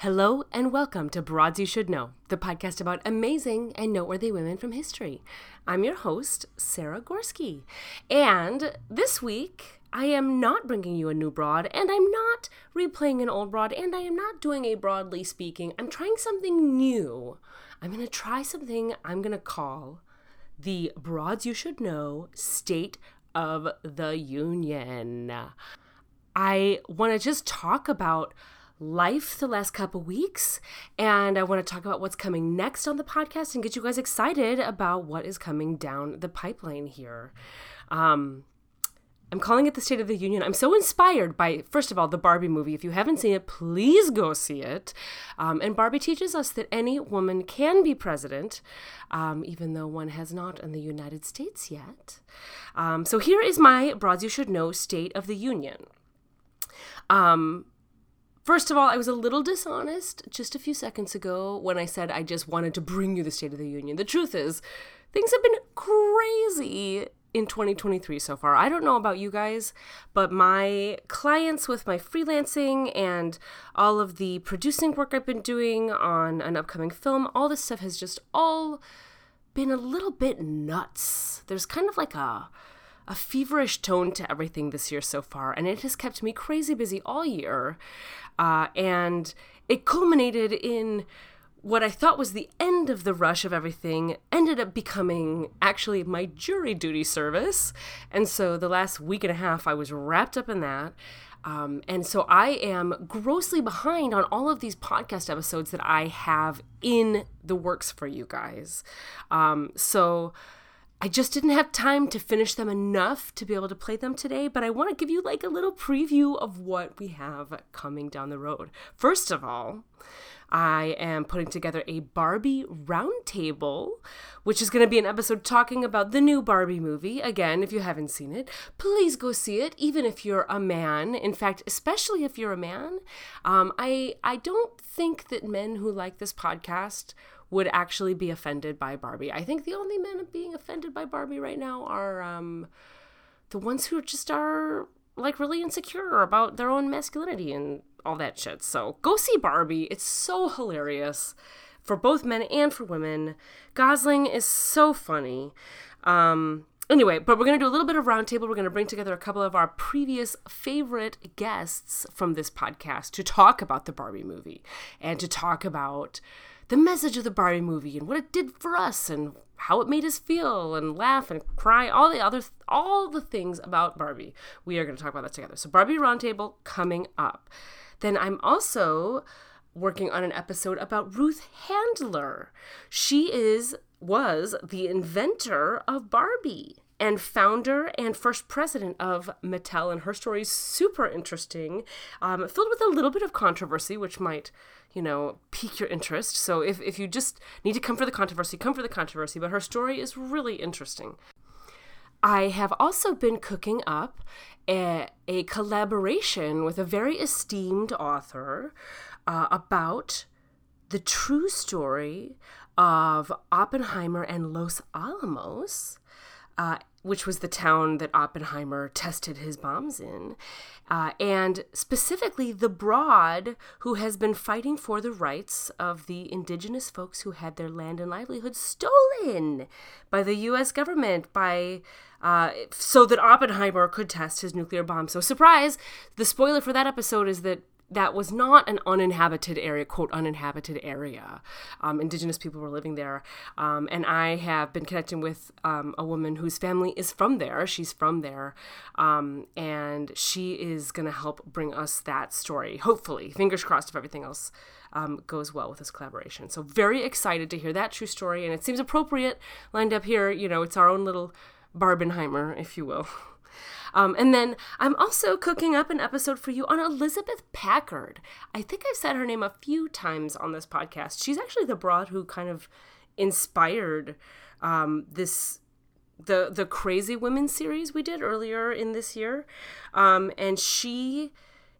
Hello and welcome to Broads You Should Know, the podcast about amazing and noteworthy women from history. I'm your host, Sara Gorsky. And this week, I am not bringing you a new broad, and I'm not replaying an old broad, and I am not doing a broadly speaking. I'm trying something new. I'm going to try something I'm going to call the Broads You Should Know State of the Union. I want to just talk about life the last couple weeks and I want to talk about what's coming next on the podcast and get you guys excited about what is coming down the pipeline here. Um, I'm calling it the State of the Union. I'm so inspired by, first of all, the Barbie movie. If you haven't seen it, please go see it. Um, and Barbie teaches us that any woman can be president, um, even though one has not in the United States yet. Um, so here is my Broads You Should Know State of the Union. Um, First of all, I was a little dishonest just a few seconds ago when I said I just wanted to bring you the State of the Union. The truth is, things have been crazy in 2023 so far. I don't know about you guys, but my clients with my freelancing and all of the producing work I've been doing on an upcoming film, all this stuff has just all been a little bit nuts. There's kind of like a a feverish tone to everything this year so far, and it has kept me crazy busy all year. Uh, and it culminated in what I thought was the end of the rush of everything ended up becoming actually my jury duty service. And so the last week and a half, I was wrapped up in that. Um, and so I am grossly behind on all of these podcast episodes that I have in the works for you guys. Um, so I just didn't have time to finish them enough to be able to play them today, but I want to give you like a little preview of what we have coming down the road. First of all, I am putting together a Barbie roundtable, which is going to be an episode talking about the new Barbie movie. Again, if you haven't seen it, please go see it, even if you're a man. In fact, especially if you're a man. Um, I I don't think that men who like this podcast would actually be offended by Barbie. I think the only men being offended by Barbie right now are um, the ones who just are like really insecure about their own masculinity and all that shit. So go see Barbie. It's so hilarious for both men and for women. Gosling is so funny. Um, anyway, but we're going to do a little bit of roundtable. We're going to bring together a couple of our previous favorite guests from this podcast to talk about the Barbie movie and to talk about the message of the Barbie movie and what it did for us and how it made us feel and laugh and cry, all the other all the things about Barbie. We are going to talk about that together. So Barbie Roundtable coming up. Then I'm also working on an episode about Ruth Handler. She is was the inventor of Barbie and founder and first president of Mattel, and her story is super interesting, um, filled with a little bit of controversy, which might you know, pique your interest. So if, if you just need to come for the controversy, come for the controversy. But her story is really interesting. I have also been cooking up a, a collaboration with a very esteemed author uh, about the true story of Oppenheimer and Los Alamos. Uh, which was the town that Oppenheimer tested his bombs in, uh, and specifically the Broad, who has been fighting for the rights of the indigenous folks who had their land and livelihood stolen by the U.S. government by. Uh, so that Oppenheimer could test his nuclear bomb. So, surprise! The spoiler for that episode is that that was not an uninhabited area, quote, uninhabited area. Um, indigenous people were living there. Um, and I have been connecting with um, a woman whose family is from there. She's from there. Um, and she is going to help bring us that story, hopefully. Fingers crossed if everything else um, goes well with this collaboration. So, very excited to hear that true story. And it seems appropriate lined up here. You know, it's our own little Barbenheimer, if you will. Um, and then I'm also cooking up an episode for you on Elizabeth Packard. I think I've said her name a few times on this podcast. She's actually the broad who kind of inspired um, this the the crazy women series we did earlier in this year um, and she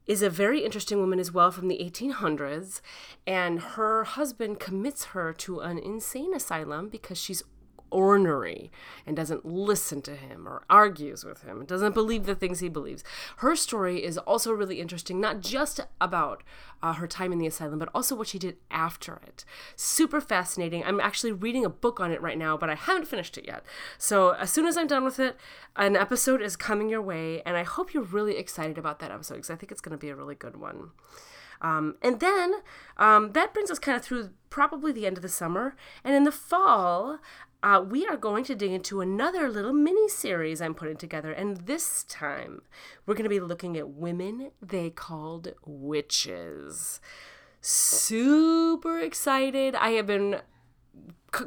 is a very interesting woman as well from the 1800s and her husband commits her to an insane asylum because she's ornery and doesn't listen to him or argues with him and doesn't believe the things he believes. Her story is also really interesting, not just about uh, her time in the asylum, but also what she did after it. Super fascinating. I'm actually reading a book on it right now, but I haven't finished it yet. So as soon as I'm done with it, an episode is coming your way, and I hope you're really excited about that episode because I think it's going to be a really good one. Um, and then um, that brings us kind of through probably the end of the summer. And in the fall, uh, we are going to dig into another little mini series I'm putting together. And this time, we're going to be looking at women they called witches. Super excited. I have been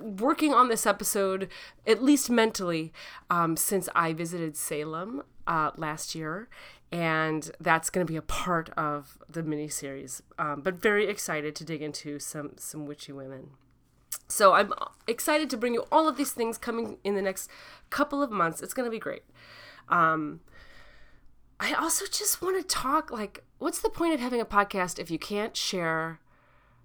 working on this episode, at least mentally, um, since I visited Salem uh, last year and that's going to be a part of the miniseries. Um, but very excited to dig into some some witchy women. So I'm excited to bring you all of these things coming in the next couple of months. It's going to be great. Um, I also just want to talk like, what's the point of having a podcast if you can't share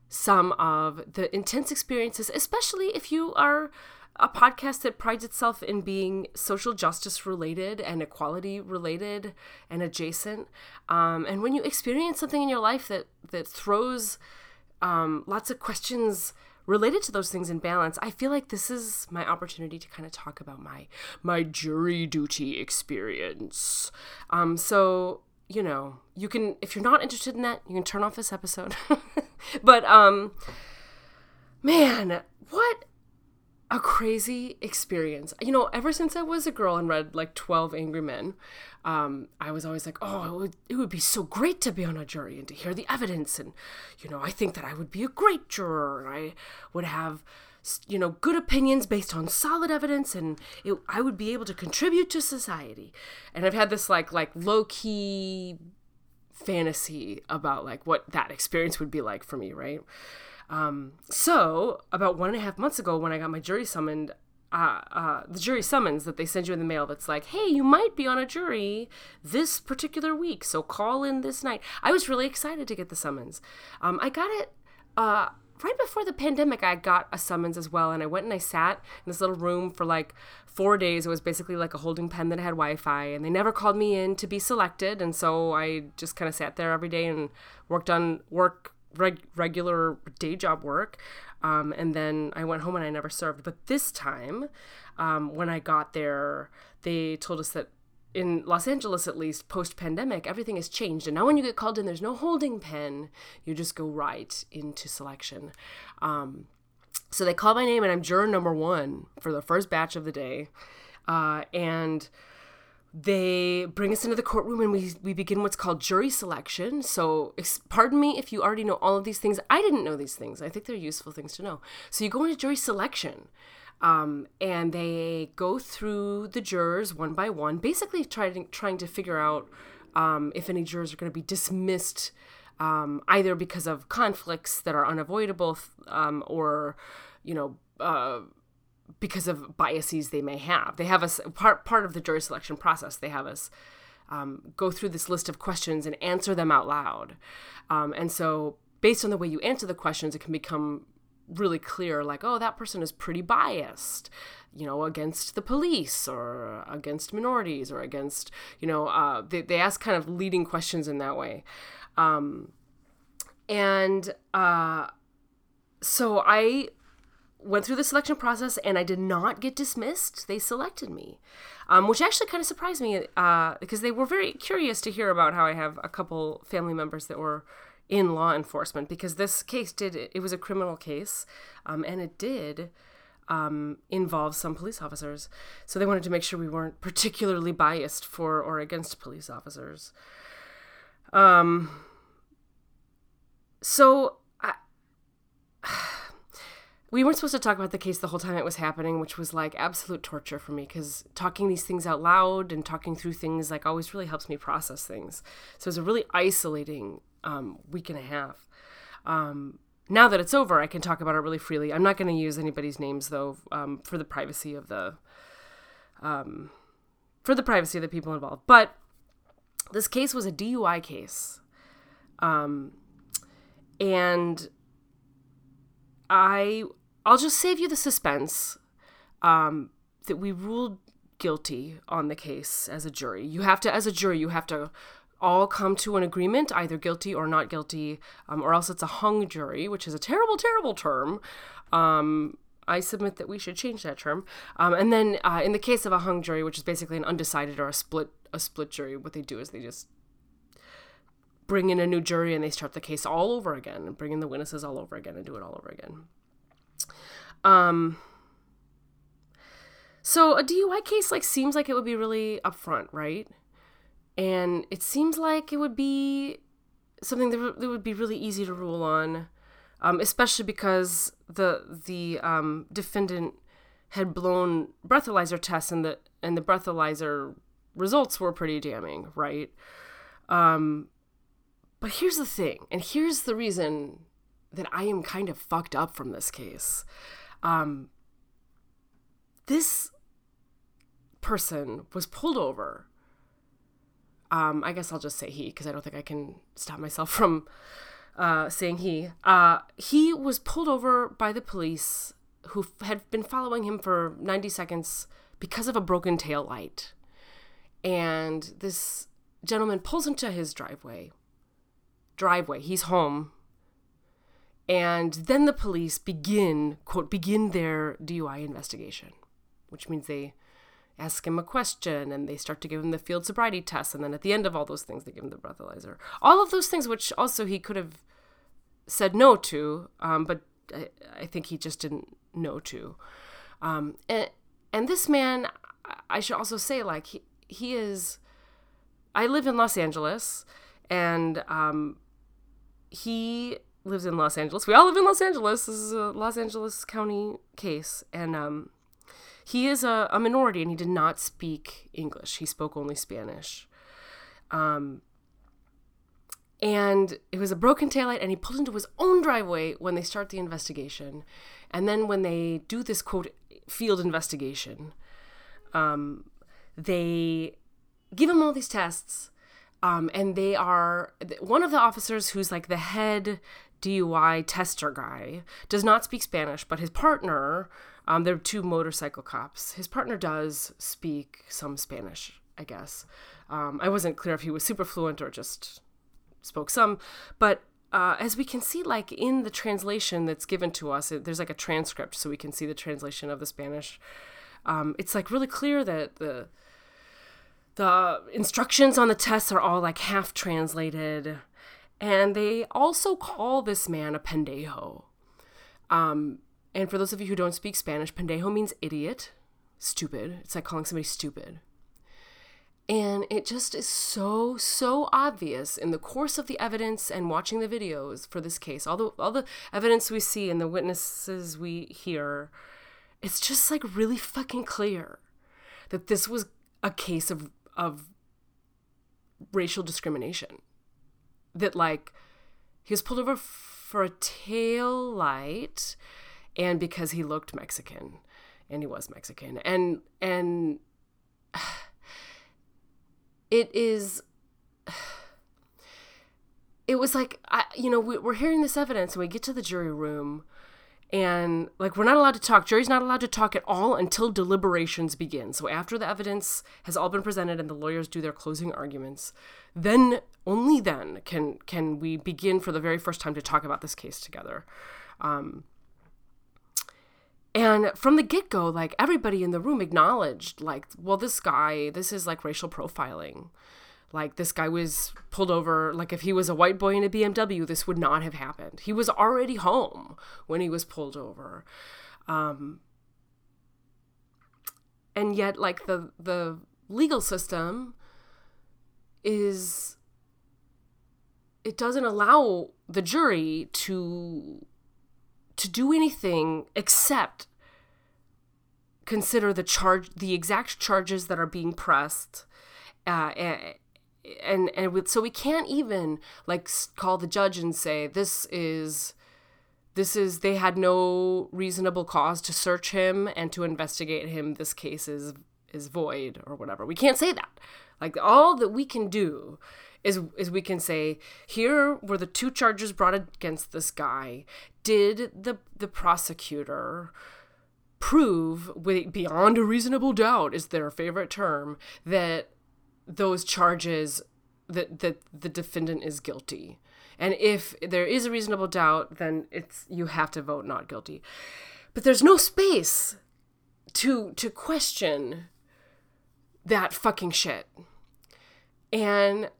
some of the intense experiences, especially if you are a podcast that prides itself in being social justice related and equality related and adjacent. Um, and when you experience something in your life that that throws um, lots of questions related to those things in balance, I feel like this is my opportunity to kind of talk about my my jury duty experience. Um, so you know, you can if you're not interested in that, you can turn off this episode. but um, man, what a crazy experience. You know, ever since I was a girl and read like 12 Angry Men, um, I was always like, oh, it would, it would be so great to be on a jury and to hear the evidence. And, you know, I think that I would be a great juror and I would have, you know, good opinions based on solid evidence and it, I would be able to contribute to society. And I've had this like, like low key fantasy about like what that experience would be like for me, right? Um, so about one and a half months ago, when I got my jury summoned, uh, uh, the jury summons that they send you in the mail that's like, hey, you might be on a jury this particular week, so call in this night. I was really excited to get the summons. Um, I got it uh, right before the pandemic. I got a summons as well, and I went and I sat in this little room for like four days. It was basically like a holding pen that had Wi Fi, and they never called me in to be selected. And so I just kind of sat there every day and worked on work reg- regular day job work. Um, and then I went home and I never served. But this time, um, when I got there, they told us that in Los Angeles, at least post pandemic, everything has changed. And now, when you get called in, there's no holding pen. You just go right into selection. Um, so they call my name, and I'm juror number one for the first batch of the day. Uh, and they bring us into the courtroom and we, we begin what's called jury selection. So, ex- pardon me if you already know all of these things. I didn't know these things. I think they're useful things to know. So, you go into jury selection um, and they go through the jurors one by one, basically trying, trying to figure out um, if any jurors are going to be dismissed um, either because of conflicts that are unavoidable um, or, you know, uh, because of biases they may have. They have us part part of the jury selection process. They have us um, go through this list of questions and answer them out loud. Um, and so, based on the way you answer the questions, it can become really clear like oh that person is pretty biased you know against the police or against minorities or against you know uh, they, they ask kind of leading questions in that way um, and uh, so i went through the selection process and I did not get dismissed. They selected me, um, which actually kind of surprised me uh, because they were very curious to hear about how I have a couple family members that were in law enforcement because this case did it was a criminal case um, and it did um, involve some police officers. So they wanted to make sure we weren't particularly biased for or against police officers. Um, so we weren't supposed to talk about the case the whole time it was happening, which was like absolute torture for me because talking these things out loud and talking through things like always really helps me process things. So it was a really isolating um, week and a half. Um, now that it's over, I can talk about it really freely. I'm not going to use anybody's names though, um, for the privacy of the, um, for the privacy of the people involved. But this case was a DUI case, um, and I I'll just save you the suspense um, that we ruled guilty on the case as a jury. You have to, as a jury, you have to all come to an agreement, either guilty or not guilty, um, or else it's a hung jury, which is a terrible, terrible term. Um, I submit that we should change that term. Um, and then uh, in the case of a hung jury, which is basically an undecided or a split a split jury, what they do is they just bring in a new jury and they start the case all over again and bring in the witnesses all over again and do it all over again. Um, so a DUI case like seems like it would be really upfront, right? And it seems like it would be something that, that would be really easy to rule on um, especially because the the um, defendant had blown breathalyzer tests and the and the breathalyzer results were pretty damning, right? Um, but here's the thing, and here's the reason that I am kind of fucked up from this case. Um, this person was pulled over. Um, I guess I'll just say he because I don't think I can stop myself from uh, saying he, uh, he was pulled over by the police who had been following him for 90 seconds because of a broken tail light. And this gentleman pulls into his driveway. Driveway, he's home. And then the police begin, quote, begin their DUI investigation, which means they ask him a question and they start to give him the field sobriety test. And then at the end of all those things, they give him the breathalyzer. All of those things, which also he could have said no to, um, but I, I, think he just didn't know to. Um, and, and this man, I should also say, like, he, he is. I live in Los Angeles, and um, he lives in Los Angeles. We all live in Los Angeles. This is a Los Angeles County case. And um, he is a, a minority and he did not speak English. He spoke only Spanish. Um, and it was a broken taillight and he pulled into his own driveway when they start the investigation and then when they do this quote field investigation um, they give him all these tests um, and they are one of the officers who's like the head dui tester guy. Does not speak spanish but his partner um, they're two motorcycle cops. His partner does speak some spanish i guess. Um, i wasn't clear if he was super fluent or just spoke some, but uh, as we can see, like in the translation that's given to us, it, there's like a transcript, so we can see the translation of the Spanish. Um, it's like really clear that the the instructions on the tests are all like half translated, and they also call this man a pendejo. Um, and for those of you who don't speak Spanish, pendejo means idiot, stupid. It's like calling somebody stupid. And it just is so, so obvious in the course of the evidence and watching the videos for this case, all the, all the evidence we see and the witnesses we hear, it's just like really fucking clear that this was a case of, of racial discrimination. That, like, he was pulled over for a tail light and because he looked Mexican and he was Mexican. And, and, it is it was like I, you know we, we're hearing this evidence and we get to the jury room and like we're not allowed to talk. Jury's not allowed to talk at all until deliberations begin. So after the evidence has all been presented and the lawyers do their closing arguments then only then can can we begin for the very first time to talk about this case together. Um, and from the get go, like everybody in the room acknowledged, like, well, this guy, this is like racial profiling. Like, this guy was pulled over. Like, if he was a white boy in a BMW, this would not have happened. He was already home when he was pulled over. Um, and yet, like, the, the legal system is, it doesn't allow the jury to to do anything except consider the charge the exact charges that are being pressed uh, and and, and so we can't even like call the judge and say this is this is they had no reasonable cause to search him and to investigate him. This case is is void or whatever. We can't say that. Like all that we can do is is we can say here were the two charges brought against this guy. Did the the prosecutor prove beyond a reasonable doubt is their favorite term that those charges that that the defendant is guilty. And if there is a reasonable doubt, then it's you have to vote not guilty. But there's no space to to question that fucking shit. And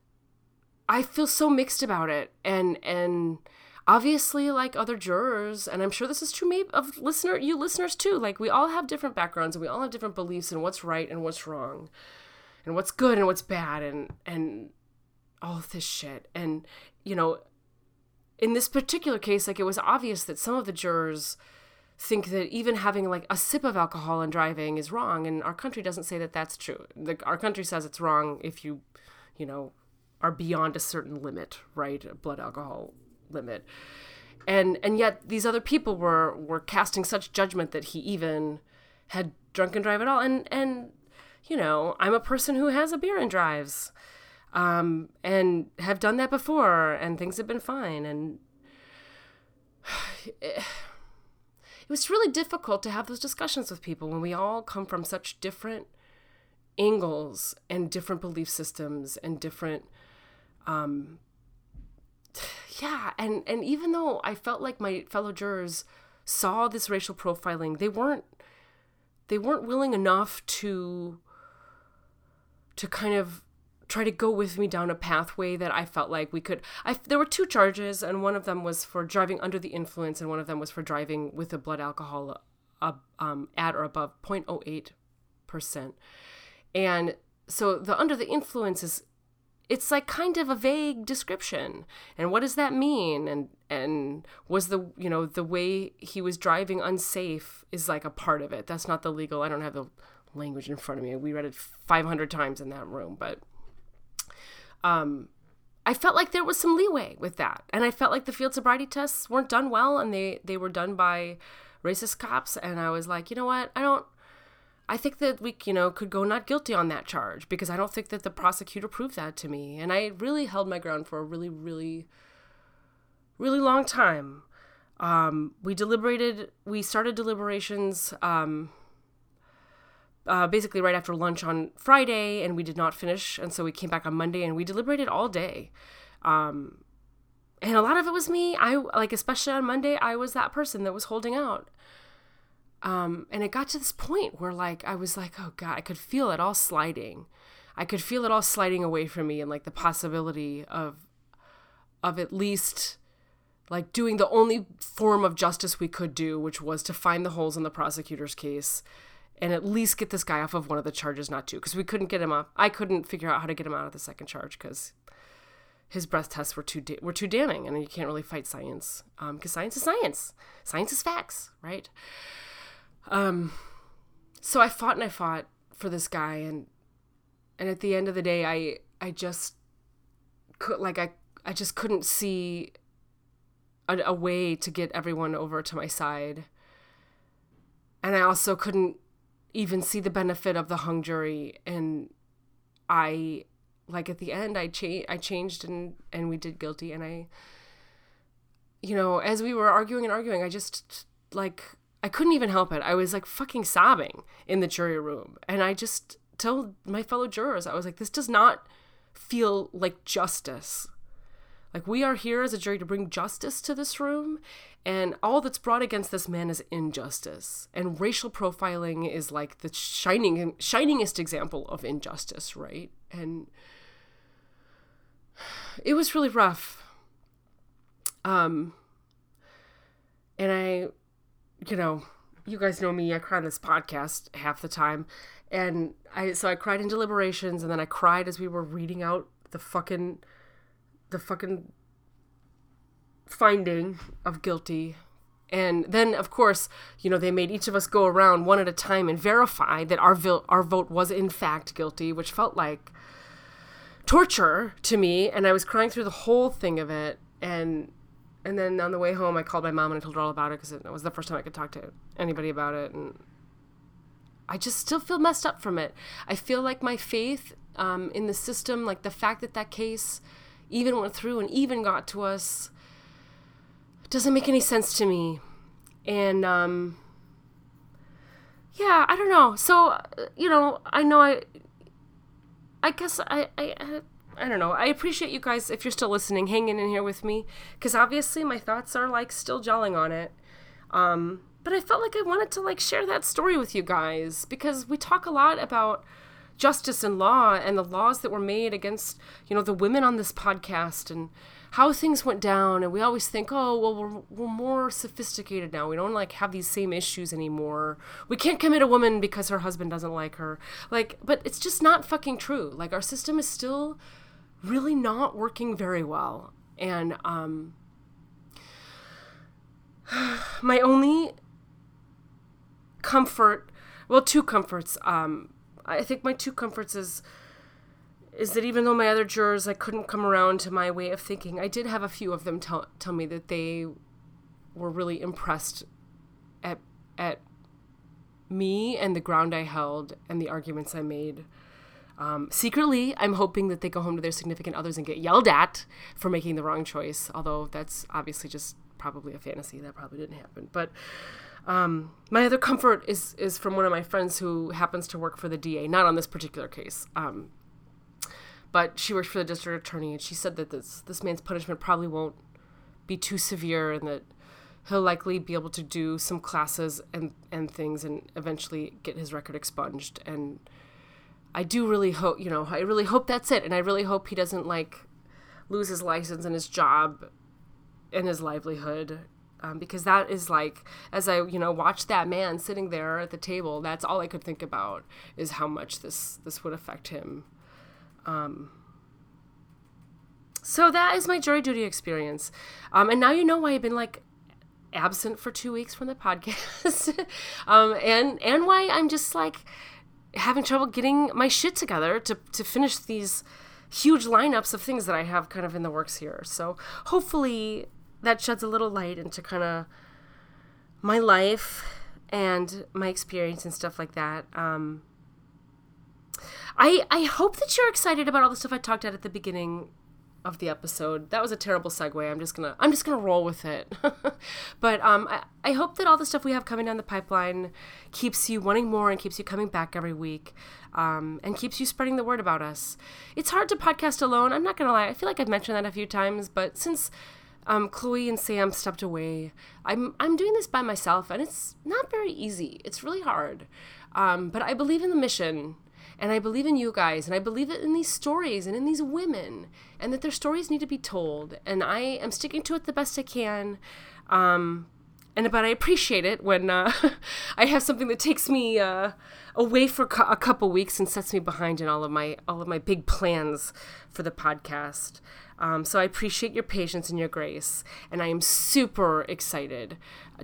I feel so mixed about it. And and obviously like other jurors and i'm sure this is true maybe of listener you listeners too like we all have different backgrounds and we all have different beliefs in what's right and what's wrong and what's good and what's bad and and all this shit. And you know in this particular case like it was obvious that some of the jurors think that even having like a sip of alcohol and driving is wrong and our country doesn't say that that's true. The, our country says it's wrong if you you know are beyond a certain limit right? A blood alcohol limit. And and yet these other people were were casting such judgment that he even had drunk and drive at all. And and you know i'm a person who has a beer and drives um and have done that before and things have been fine and it, was really difficult to have those discussions with people when we all come from such different angles and different belief systems and different um yeah and and even though i felt like my fellow jurors saw this racial profiling they weren't they weren't willing enough to to kind of try to go with me down a pathway that I felt like we could. I there were two charges, and one of them was for driving under the influence, and one of them was for driving with a blood alcohol uh, um, at or above 0.08 percent. And so the under the influence is it's like kind of a vague description and what does that mean and and was the you know the way he was driving unsafe is like a part of it that's not the legal i don't have the language in front of me we read it 500 times in that room but um i felt like there was some leeway with that and i felt like the field sobriety tests weren't done well and they they were done by racist cops and i was like you know what i don't I think that we, you know, could go not guilty on that charge because I don't think that the prosecutor proved that to me. And I really held my ground for a really, really, really long time. Um, we deliberated, we started deliberations um, uh, basically right after lunch on Friday, and we did not finish. And so we came back on Monday and we deliberated all day. Um, and a lot of it was me. I like, especially on Monday, I was that person that was holding out. Um, and it got to this point where like I was like, oh god, I could feel it all sliding. I could feel it all sliding away from me and like the possibility of of at least like doing the only form of justice we could do, which was to find the holes in the prosecutor's case and at least get this guy off of one of the charges, not two, because we couldn't get him off. I couldn't figure out how to get him out of the second charge because his breath tests were too da- were too damning, and you can't really fight science because um, science is science. Science is facts, right? Um, so I fought and I fought for this guy, and and at the end of the day, I I just could like I I just couldn't see a, a way to get everyone over to my side, and I also couldn't even see the benefit of the hung jury, and I like at the end I changed I changed and and we did guilty, and I you know as we were arguing and arguing, I just like I couldn't even help it. I was like fucking sobbing in the jury room. And I just told my fellow jurors, I was like, this does not feel like justice. Like, we are here as a jury to bring justice to this room, and all that's brought against this man is injustice. And racial profiling is like the shining, shiningest example of injustice, right? And it was really rough. Um, and I you know, you guys know me, I cry on this podcast half the time. And I so I cried in deliberations and then I cried as we were reading out the fucking the fucking finding of guilty. And then of course, you know, they made each of us go around one at a time and verify that our vil- our vote was in fact guilty, which felt like torture to me and I was crying through the whole thing of it and and then on the way home, I called my mom and I told her all about it because it was the first time I could talk to anybody about it. And I just still feel messed up from it. I feel like my faith um, in the system, like the fact that that case even went through and even got to us, doesn't make any sense to me. And um, yeah, I don't know. So, uh, you know, I know I, I guess I, I, I don't know. I appreciate you guys if you're still listening, hanging in here with me, because obviously my thoughts are like still gelling on it. Um, but I felt like I wanted to like share that story with you guys because we talk a lot about justice and law and the laws that were made against you know the women on this podcast and how things went down. And we always think oh well we're, we're more sophisticated now. We don't like have these same issues anymore. We can't commit a woman because her husband doesn't like her. Like but it's just not fucking true. Like our system is still really not working very well. And um my only comfort well two comforts um i think my two comforts is is that even though my other jurors i couldn't come around to my way of thinking i did have a few of them tell, tell me that they were really impressed at at me and the ground i held and the arguments i made um, secretly, I'm hoping that they go home to their significant others and get yelled at for making the wrong choice. Although that's obviously just probably a fantasy. That probably didn't happen. But um, my other comfort is is from one of my friends who happens to work for the DA, not on this particular case. Um, but she works for the district attorney, and she said that this this man's punishment probably won't be too severe, and that he'll likely be able to do some classes and and things, and eventually get his record expunged. And I do really hope, you know, I really hope that's it, and I really hope he doesn't like lose his license and his job and his livelihood um, because that is like as I you know watched that man sitting there at the table, that's all I could think about is how much this this would affect him. Um, so that is my jury duty experience, um, and now you know why I've been like absent for two weeks from the podcast, um, and and why I'm just like having trouble getting my shit together to to finish these huge lineups of things that I have kind of in the works here. So hopefully that sheds a little light into kind of my life and my experience and stuff like that. Um, I I hope that you're excited about all the stuff I talked about at the beginning of the episode. That was a terrible segue. I'm just gonna I'm just gonna roll with it. but um, I, I hope that all the stuff we have coming down the pipeline keeps you wanting more and keeps you coming back every week, um, and keeps you spreading the word about us. It's hard to podcast alone. I'm not gonna lie. I feel like I've mentioned that a few times, but since um, Chloe and Sam stepped away. I'm I'm doing this by myself, and it's not very easy. It's really hard, um, but I believe in the mission, and I believe in you guys, and I believe in these stories and in these women, and that their stories need to be told. And I am sticking to it the best I can. Um, and but I appreciate it when uh, I have something that takes me uh, away for a couple weeks and sets me behind in all of my all of my big plans for the podcast. Um, so I appreciate your patience and your grace, and I am super excited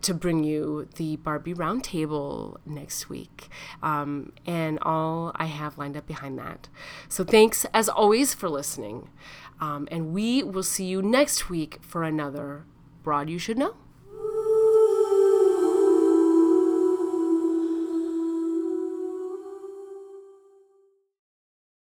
to bring you the Barbie Roundtable next week, um, and all I have lined up behind that. So thanks as always for listening, um, and we will see you next week for another Broad You Should Know.